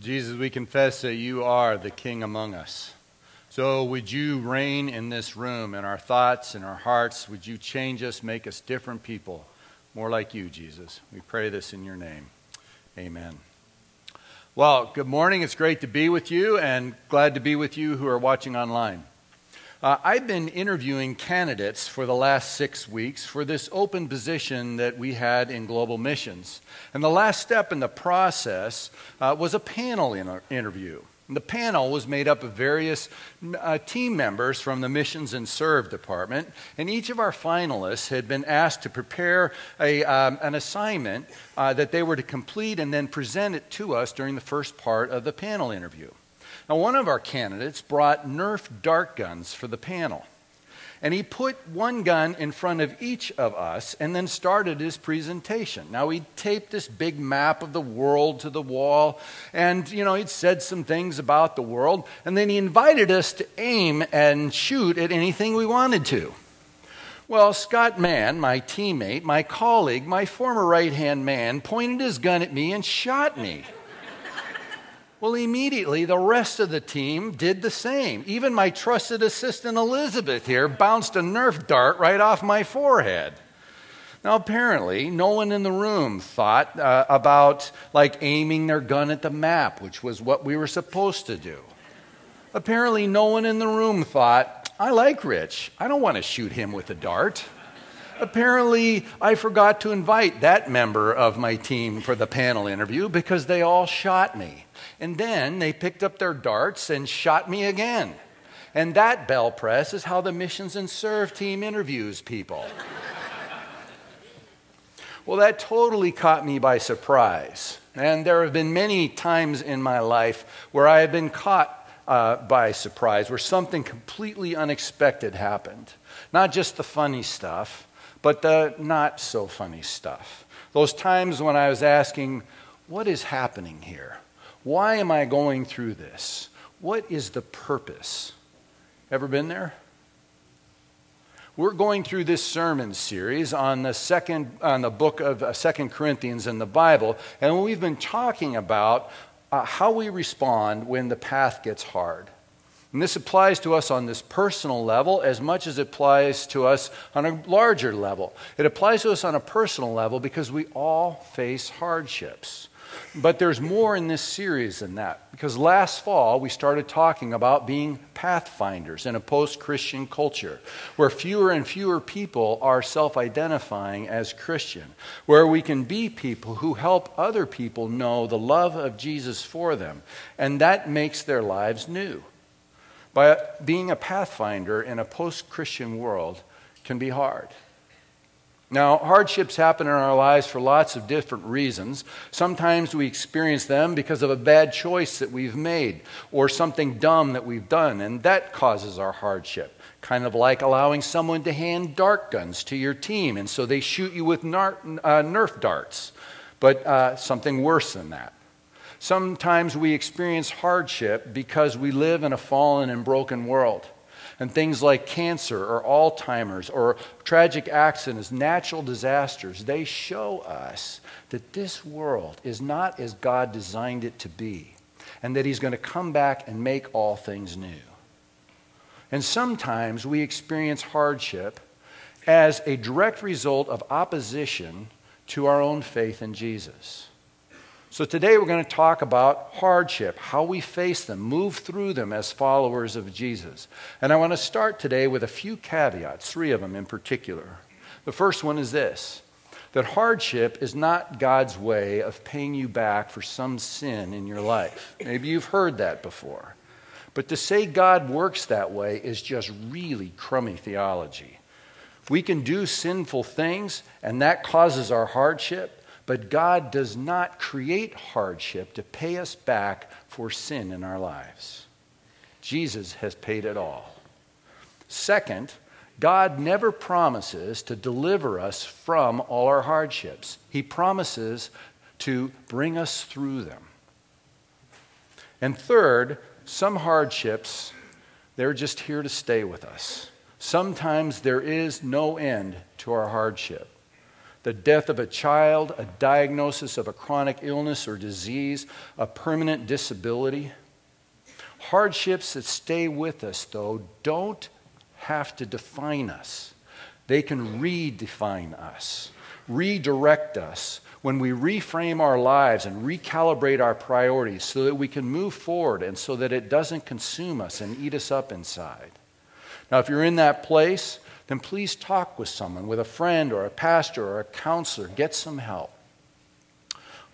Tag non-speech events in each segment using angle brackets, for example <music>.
Jesus, we confess that you are the King among us. So would you reign in this room, in our thoughts, in our hearts? Would you change us, make us different people, more like you, Jesus? We pray this in your name. Amen. Well, good morning. It's great to be with you, and glad to be with you who are watching online. Uh, I've been interviewing candidates for the last six weeks for this open position that we had in global missions. And the last step in the process uh, was a panel inter- interview. And the panel was made up of various uh, team members from the Missions and Serve department, and each of our finalists had been asked to prepare a, um, an assignment uh, that they were to complete and then present it to us during the first part of the panel interview. Now, one of our candidates brought Nerf dart guns for the panel. And he put one gun in front of each of us and then started his presentation. Now, he taped this big map of the world to the wall, and, you know, he'd said some things about the world, and then he invited us to aim and shoot at anything we wanted to. Well, Scott Mann, my teammate, my colleague, my former right hand man, pointed his gun at me and shot me. Well, immediately the rest of the team did the same. Even my trusted assistant Elizabeth here bounced a Nerf dart right off my forehead. Now, apparently, no one in the room thought uh, about like aiming their gun at the map, which was what we were supposed to do. Apparently, no one in the room thought, I like Rich. I don't want to shoot him with a dart. Apparently, I forgot to invite that member of my team for the panel interview because they all shot me. And then they picked up their darts and shot me again. And that BelPres is how the missions and serve team interviews people. well, that totally caught me by surprise. And there have been many times in my life where I have been caught uh, by surprise, where something completely unexpected happened. Not just the funny stuff, but the not so funny stuff. Those times when I was asking, What is happening here? Why am I going through this? What is the purpose? Ever been there? We're going through this sermon series on the second on the book of uh, Second Corinthians in the Bible, and we've been talking about uh, how we respond when the path gets hard. And this applies to us on this personal level as much as it applies to us on a larger level. It applies to us on a personal level because we all face hardships. But there's more in this series than that. Because last fall, we started talking about being pathfinders in a post Christian culture where fewer and fewer people are self identifying as Christian, where we can be people who help other people know the love of Jesus for them, and that makes their lives new. By being a pathfinder in a post Christian world can be hard. Now, hardships happen in our lives for lots of different reasons. Sometimes we experience them because of a bad choice that we've made or something dumb that we've done, and that causes our hardship. Kind of like allowing someone to hand dart guns to your team, and so they shoot you with nar- uh, Nerf darts, but uh, something worse than that. Sometimes we experience hardship because we live in a fallen and broken world and things like cancer or Alzheimer's or tragic accidents, natural disasters, they show us that this world is not as God designed it to be and that He's going to come back and make all things new. And sometimes we experience hardship as a direct result of opposition to our own faith in Jesus. So, today we're going to talk about hardship, how we face them, move through them as followers of Jesus. And I want to start today with a few caveats, three of them in particular. The first one is this that hardship is not God's way of paying you back for some sin in your life. Maybe you've heard that before. But to say God works that way is just really crummy theology. We can do sinful things, and that causes our hardship. But God does not create hardship to pay us back for sin in our lives. Jesus has paid it all. Second, God never promises to deliver us from all our hardships. He promises to bring us through them. And third, some hardships, they're just here to stay with us. Sometimes there is no end to our hardship the death of a child, a diagnosis of a chronic illness or disease, a permanent disability. Hardships that stay with us, though, don't have to define us. They can redefine us, redirect us when we reframe our lives and recalibrate our priorities so that we can move forward and so that it doesn't consume us and eat us up inside. Now, if you're in that place, then please talk with someone, with a friend or a pastor or a counselor. Get some help.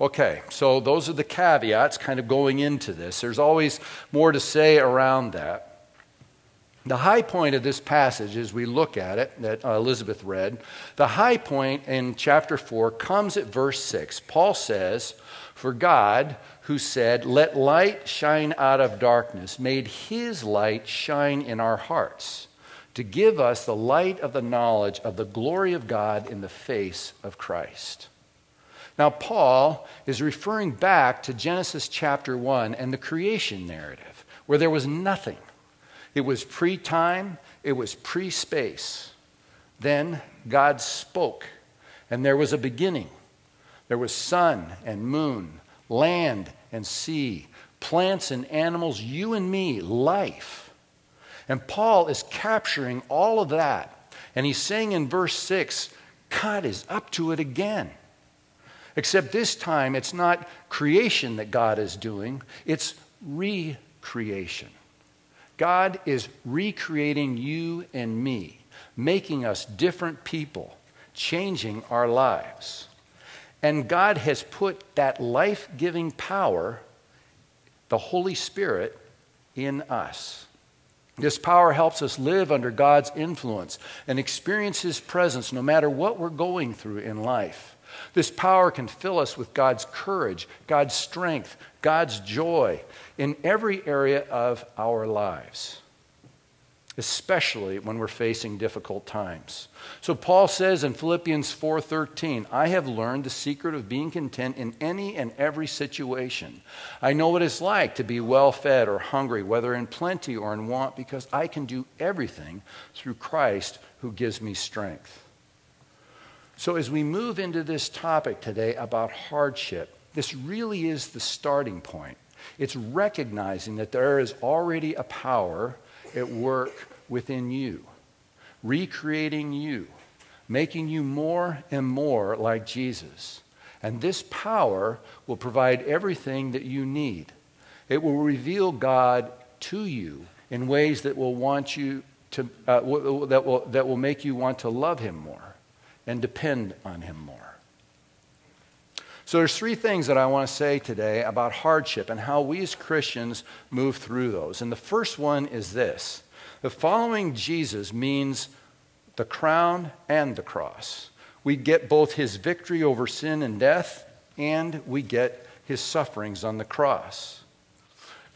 Okay, so those are the caveats kind of going into this. There's always more to say around that. The high point of this passage, as we look at it, that Elizabeth read, the high point in chapter 4 comes at verse 6. Paul says, For God, who said, Let light shine out of darkness, made his light shine in our hearts, to give us the light of the knowledge of the glory of God in the face of Christ. Now, Paul is referring back to Genesis chapter 1 and the creation narrative, where there was nothing. It was pre time, it was pre space. Then God spoke, and there was a beginning. There was sun and moon, land and sea, plants and animals, you and me, life. And Paul is capturing all of that. And he's saying in verse 6 God is up to it again. Except this time, it's not creation that God is doing, it's recreation. God is recreating you and me, making us different people, changing our lives. And God has put that life giving power, the Holy Spirit, in us. This power helps us live under God's influence and experience His presence no matter what we're going through in life. This power can fill us with God's courage, God's strength, God's joy in every area of our lives, especially when we're facing difficult times. So Paul says in Philippians 4:13, "I have learned the secret of being content in any and every situation. I know what it's like to be well fed or hungry, whether in plenty or in want, because I can do everything through Christ who gives me strength." So, as we move into this topic today about hardship, this really is the starting point. It's recognizing that there is already a power at work within you, recreating you, making you more and more like Jesus. And this power will provide everything that you need. It will reveal God to you in ways that will want you to uh, that will that will make you want to love him more and depend on him more. So there's three things that I want to say today about hardship and how we as Christians move through those. And the first one is this. The following Jesus means the crown and the cross. We get both his victory over sin and death and we get his sufferings on the cross.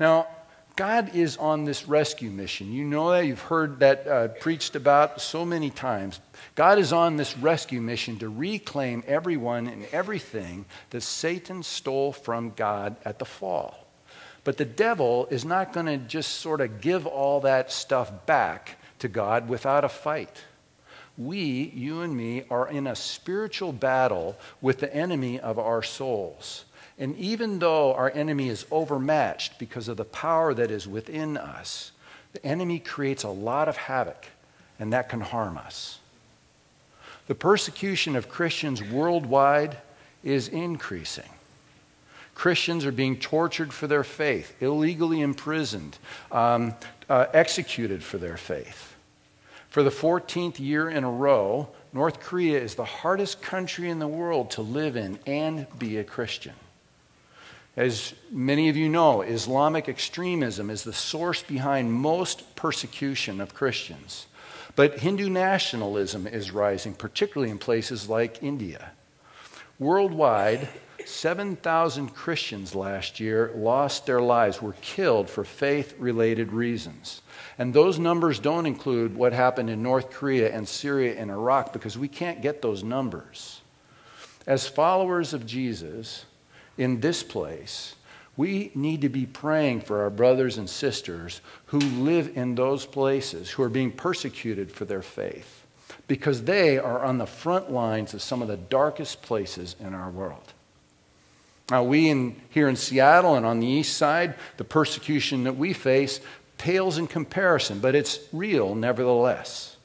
Now, God is on this rescue mission. You know that. You've heard that uh, preached about so many times. God is on this rescue mission to reclaim everyone and everything that Satan stole from God at the fall. But the devil is not going to just sort of give all that stuff back to God without a fight. We, you and me, are in a spiritual battle with the enemy of our souls. And even though our enemy is overmatched because of the power that is within us, the enemy creates a lot of havoc, and that can harm us. The persecution of Christians worldwide is increasing. Christians are being tortured for their faith, illegally imprisoned, um, uh, executed for their faith. For the 14th year in a row, North Korea is the hardest country in the world to live in and be a Christian. As many of you know, Islamic extremism is the source behind most persecution of Christians. But Hindu nationalism is rising, particularly in places like India. Worldwide, 7,000 Christians last year lost their lives, were killed for faith related reasons. And those numbers don't include what happened in North Korea and Syria and Iraq because we can't get those numbers. As followers of Jesus, in this place, we need to be praying for our brothers and sisters who live in those places, who are being persecuted for their faith. because they are on the front lines of some of the darkest places in our world. Now, we in, here in Seattle and on the east side, the persecution that we face pales in comparison, but it's real nevertheless.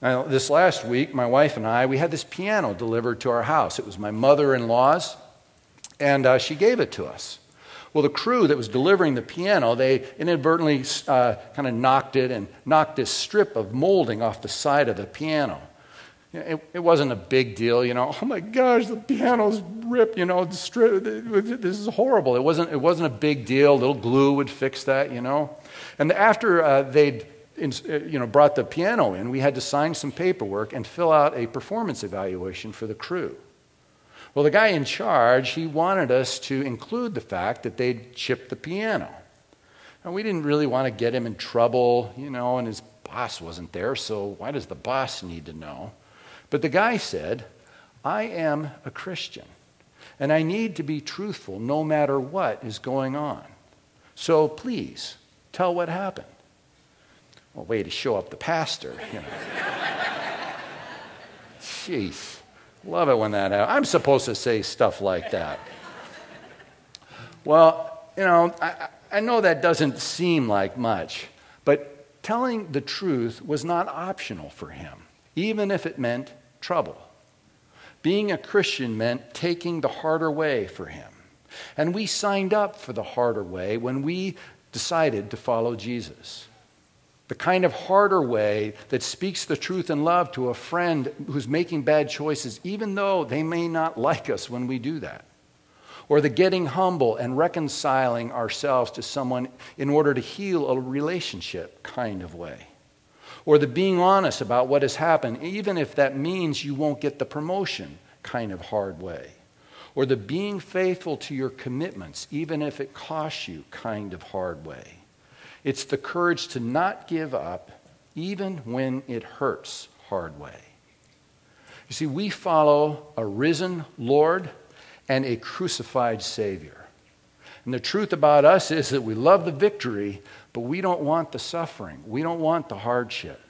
Now, this last week, my wife and I, we had this piano delivered to our house. It was my mother in law's, and uh, she gave it to us. Well, the crew that was delivering the piano, they inadvertently uh, kind of knocked it and knocked this strip of molding off the side of the piano. It, it, wasn't a big deal, you know. Oh my gosh, the piano's ripped, you know. This is horrible. It wasn't, it wasn't a big deal. A little glue would fix that, you know. And after uh, they'd uh, you know, brought the piano in, we had to sign some paperwork and fill out a performance evaluation for the crew. Well, the guy in charge, he wanted us to include the fact that they'd chipped the piano. And we didn't really want to get him in trouble, you know, and his boss wasn't there, so why does the boss need to know? But the guy said, I am a Christian, and I need to be truthful no matter what is going on. So please, tell what happened. Well, way to show up the pastor, you know. <laughs> Jeez. Love it when that happens. I'm supposed to say stuff like that. well, you know, I, I know that doesn't seem like much, but telling the truth was not optional for him, even if it meant trouble. Being a Christian meant taking the harder way for him. And we signed up for the harder way when we decided to follow Jesus the kind of harder way that speaks the truth in love to a friend who's making bad choices, even though they may not like us when we do that. Or the getting humble and reconciling ourselves to someone in order to heal a relationship kind of way. Or the being honest about what has happened, even if that means you won't get the promotion kind of hard way. Or the being faithful to your commitments, even if it costs you kind of hard way it's the courage to not give up, even when it hurts hard way. You see, we follow a risen Lord and a crucified Savior. And the truth about us is that we love the victory, but we don't want the suffering. We don't want the hardship.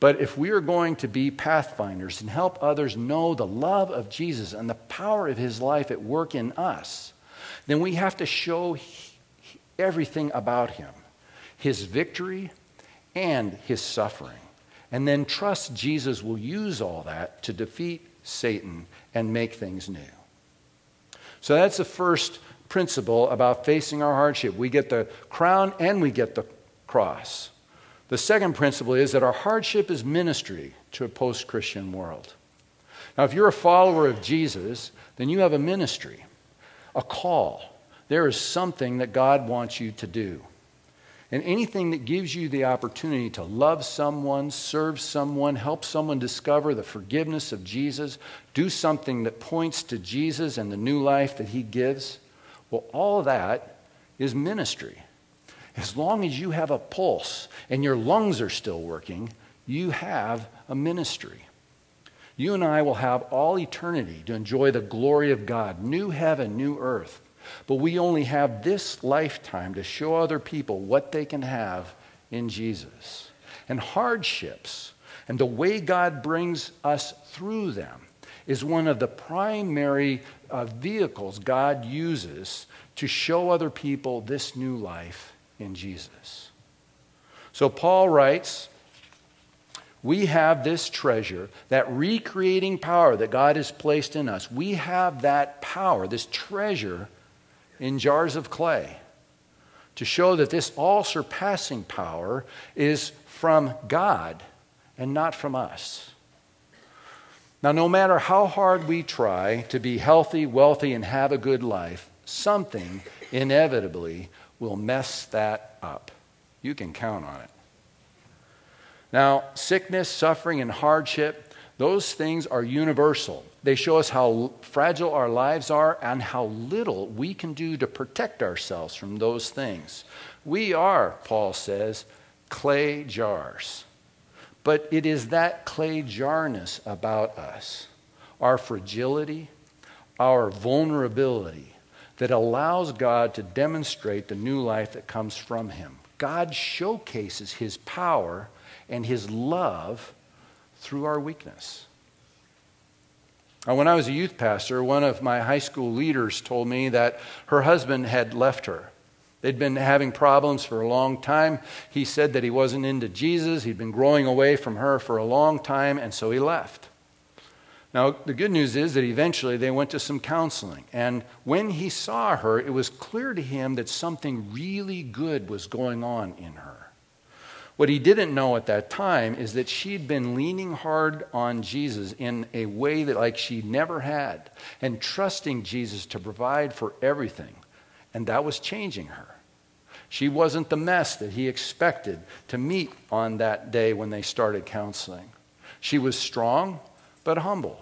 But if we are going to be pathfinders and help others know the love of Jesus and the power of his life at work in us, then we have to show everything about him his victory and his suffering. And then trust Jesus will use all that to defeat Satan and make things new. So that's the first principle about facing our hardship. We get the crown and we get the cross. The second principle is that our hardship is ministry to a post Christian world. Now, if you're a follower of Jesus, then you have a ministry, a call. There is something that God wants you to do. And anything that gives you the opportunity to love someone, serve someone, help someone discover the forgiveness of Jesus, do something that points to Jesus and the new life that he gives, well, all of that is ministry. As long as you have a pulse and your lungs are still working, you have a ministry. You and I will have all eternity to enjoy the glory of God, new heaven, new earth. But we only have this lifetime to show other people what they can have in Jesus. And hardships and the way God brings us through them is one of the primary uh, vehicles God uses to show other people this new life in Jesus. So Paul writes, we have this treasure, that recreating power that God has placed in us. We have that power, this treasure in jars of clay to show that this all surpassing power is from God and not from us. Now, no matter how hard we try to be healthy, wealthy, and have a good life, something inevitably will mess that up. You can count on it. Now, sickness, suffering, and hardship, those things are universal. They show us how fragile our lives are and how little we can do to protect ourselves from those things. We are, Paul says, clay jars. But it is that clay jarness about us, our fragility, our vulnerability, that allows God to demonstrate the new life that comes from Him. God showcases His power and His love through our weakness. Now, when I was a youth pastor, one of my high school leaders told me that her husband had left her. They'd been having problems for a long time. He said that he wasn't into Jesus. He'd been growing away from her for a long time, and so he left. Now, the good news is that eventually they went to some counseling. And when he saw her, it was clear to him that something really good was going on in her. What he didn't know at that time is that she'd been leaning hard on Jesus in a way that like she never had and trusting Jesus to provide for everything. And that was changing her. She wasn't the mess that he expected to meet on that day when they started counseling. She was strong but humble,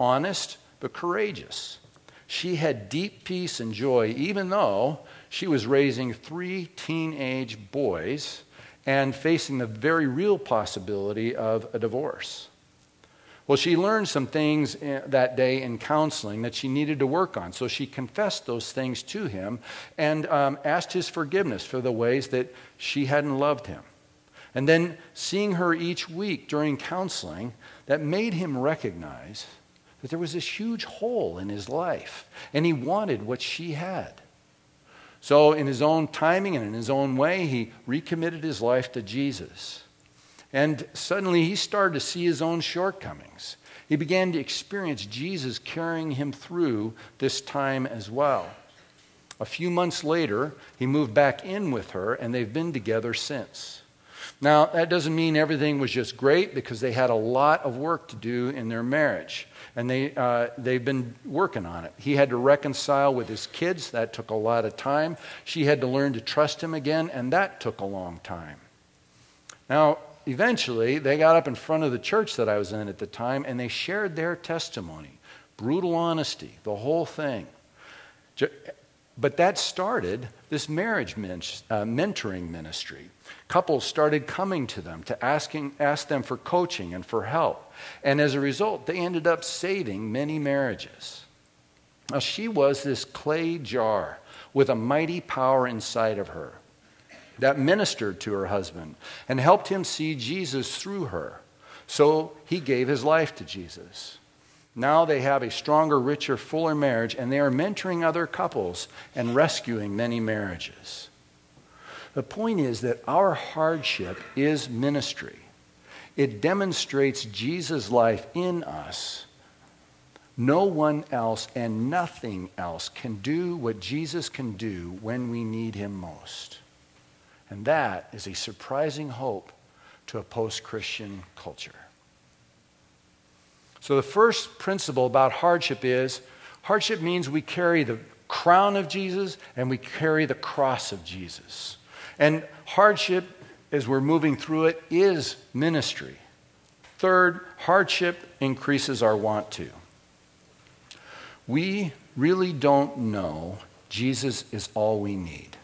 honest but courageous. She had deep peace and joy, even though she was raising three teenage boys and facing the very real possibility of a divorce. Well, she learned some things eh, that day in counseling that she needed to work on. So she confessed those things to him and um, asked his forgiveness for the ways that she hadn't loved him. And then seeing her each week during counseling, that made him recognize that there was this huge hole in his life, and he wanted what she had. So, in his own timing and in his own way, he recommitted his life to Jesus. And suddenly he started to see his own shortcomings. He began to experience Jesus carrying him through this time as well. A few months later, he moved back in with her, and they've been together since. Now, that doesn't mean everything was just great because they had a lot of work to do in their marriage. And they, uh, they've been working on it. He had to reconcile with his kids. That took a lot of time. She had to learn to trust him again, and that took a long time. Now, eventually, they got up in front of the church that I was in at the time and they shared their testimony brutal honesty, the whole thing. But that started this marriage men- uh, mentoring ministry. Couples started coming to them to asking, ask them for coaching and for help. And as a result, they ended up saving many marriages. Now, she was this clay jar with a mighty power inside of her that ministered to her husband and helped him see Jesus through her. So he gave his life to Jesus. Now they have a stronger, richer, fuller marriage, and they are mentoring other couples and rescuing many marriages. The point is that our hardship is ministry. It demonstrates Jesus' life in us. No one else and nothing else can do what Jesus can do when we need him most. And that is a surprising hope to a post Christian culture. So, the first principle about hardship is hardship means we carry the crown of Jesus and we carry the cross of Jesus. And hardship, as we're moving through it, is ministry. Third, hardship increases our want to. We really don't know Jesus is all we need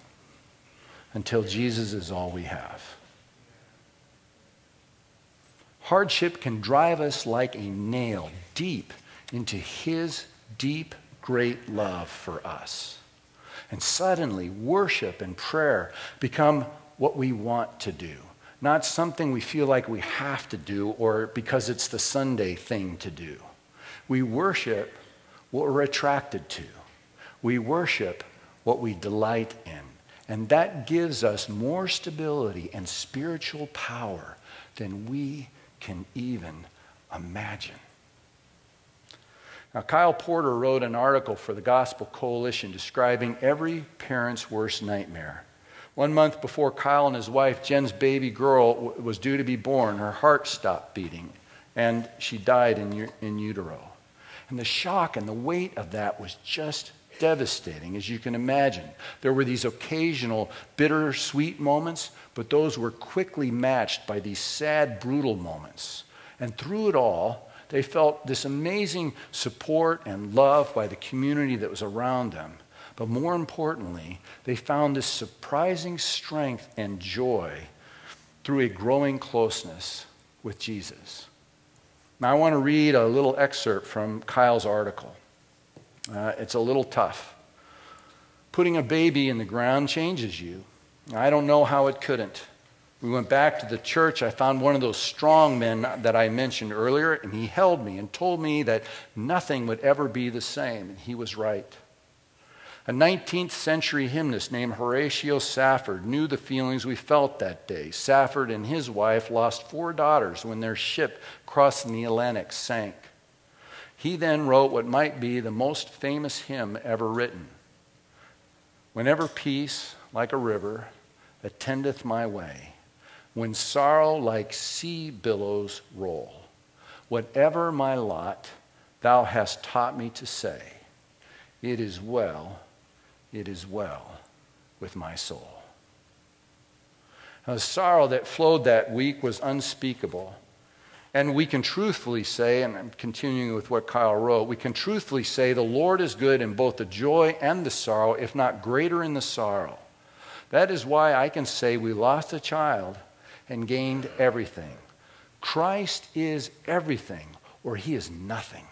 until Jesus is all we have. Hardship can drive us like a nail deep into His deep, great love for us. And suddenly, worship and prayer become what we want to do, not something we feel like we have to do or because it's the Sunday thing to do. We worship what we're attracted to, we worship what we delight in. And that gives us more stability and spiritual power than we can even imagine. Now, Kyle Porter wrote an article for the Gospel Coalition describing every parent's worst nightmare. One month before Kyle and his wife, Jen's baby girl, was due to be born, her heart stopped beating and she died in, in utero. And the shock and the weight of that was just devastating, as you can imagine. There were these occasional bitter-sweet moments, but those were quickly matched by these sad, brutal moments. And through it all, they felt this amazing support and love by the community that was around them. But more importantly, they found this surprising strength and joy through a growing closeness with Jesus. Now, I want to read a little excerpt from Kyle's article. Uh, it's a little tough. Putting a baby in the ground changes you. I don't know how it couldn't. We went back to the church. I found one of those strong men that I mentioned earlier, and he held me and told me that nothing would ever be the same. And he was right. A 19th century hymnist named Horatio Spafford knew the feelings we felt that day. Spafford and his wife lost four daughters when their ship crossing the Atlantic sank. He then wrote what might be the most famous hymn ever written Whenever peace, like a river, attendeth my way, when sorrow like sea billows roll. Whatever my lot, thou hast taught me to say, It is well, it is well with my soul. Now, the sorrow that flowed that week was unspeakable. And we can truthfully say, and I'm continuing with what Kyle wrote, we can truthfully say the Lord is good in both the joy and the sorrow, if not greater in the sorrow. That is why I can say we lost a child and gained everything. Christ is everything, or he is nothing.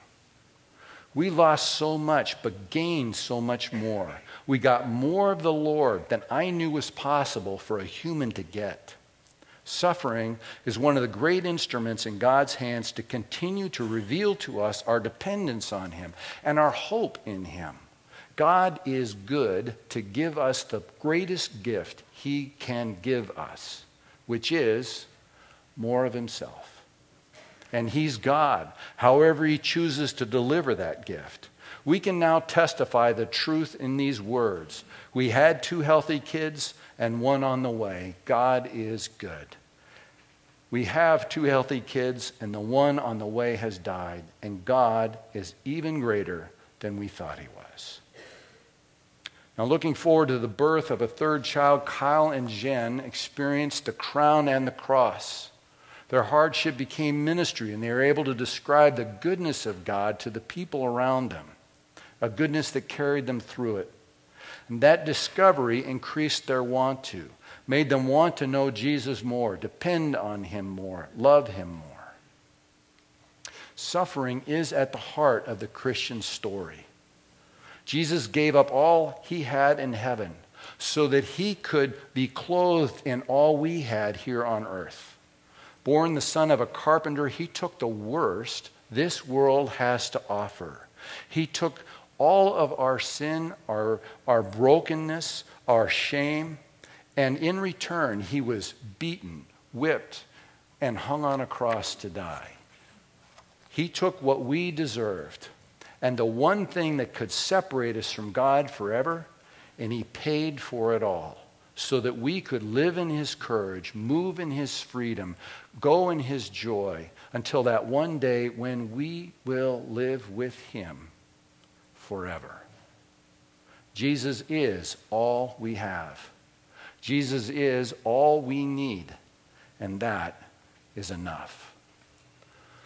We lost so much, but gained so much more. We got more of the Lord than I knew was possible for a human to get. Suffering is one of the great instruments in God's hands to continue to reveal to us our dependence on Him and our hope in Him. God is good to give us the greatest gift He can give us which is more of himself. And he's God, however he chooses to deliver that gift. We can now testify the truth in these words. We had two healthy kids and one on the way. God is good. We have two healthy kids, and the one on the way has died, and God is even greater than we thought he was. Now, looking forward to the birth of a third child, Kyle and Jen experienced the crown and the cross. Their hardship became ministry, and they were able to describe the goodness of God to the people around them, a goodness that carried them through it. And that discovery increased their want to, made them want to know Jesus more, depend on him more, love him more. Suffering is at the heart of the Christian story. Jesus gave up all he had in heaven so that he could be clothed in all we had here on earth. Born the son of a carpenter, he took the worst this world has to offer. He took all of our sin, our, our brokenness, our shame, and in return, he was beaten, whipped, and hung on a cross to die. He took what we deserved and the one thing that could separate us from God forever, and He paid for it all so that we could live in His courage, move in His freedom, go in His joy until that one day when we will live with Him forever. Jesus is all we have. Jesus is all we need, and that is enough.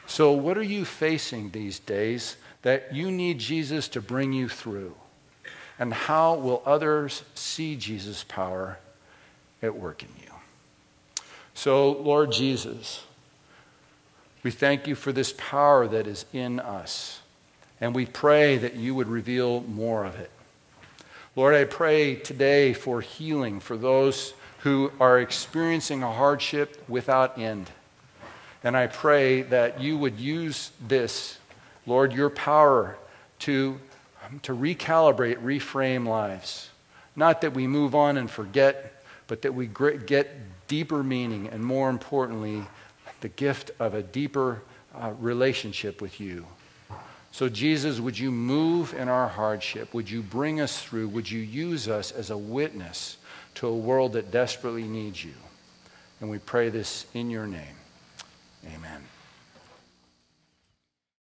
So, what are you facing these days that you need Jesus to bring you through? And how will others see Jesus' power at work in you? So, Lord Jesus, we thank you for this power that is in us. And we pray that you would reveal more of it. Lord, I pray today for healing for those who are experiencing a hardship without end. And I pray that you would use this Lord, your power to, to recalibrate, reframe lives. Not that we move on and forget, but that we get deeper meaning and, more importantly, the gift of a deeper uh, relationship with you. So, Jesus, would you move in our hardship? Would you bring us through? Would you use us as a witness to a world that desperately needs you? And we pray this in your name. Amen.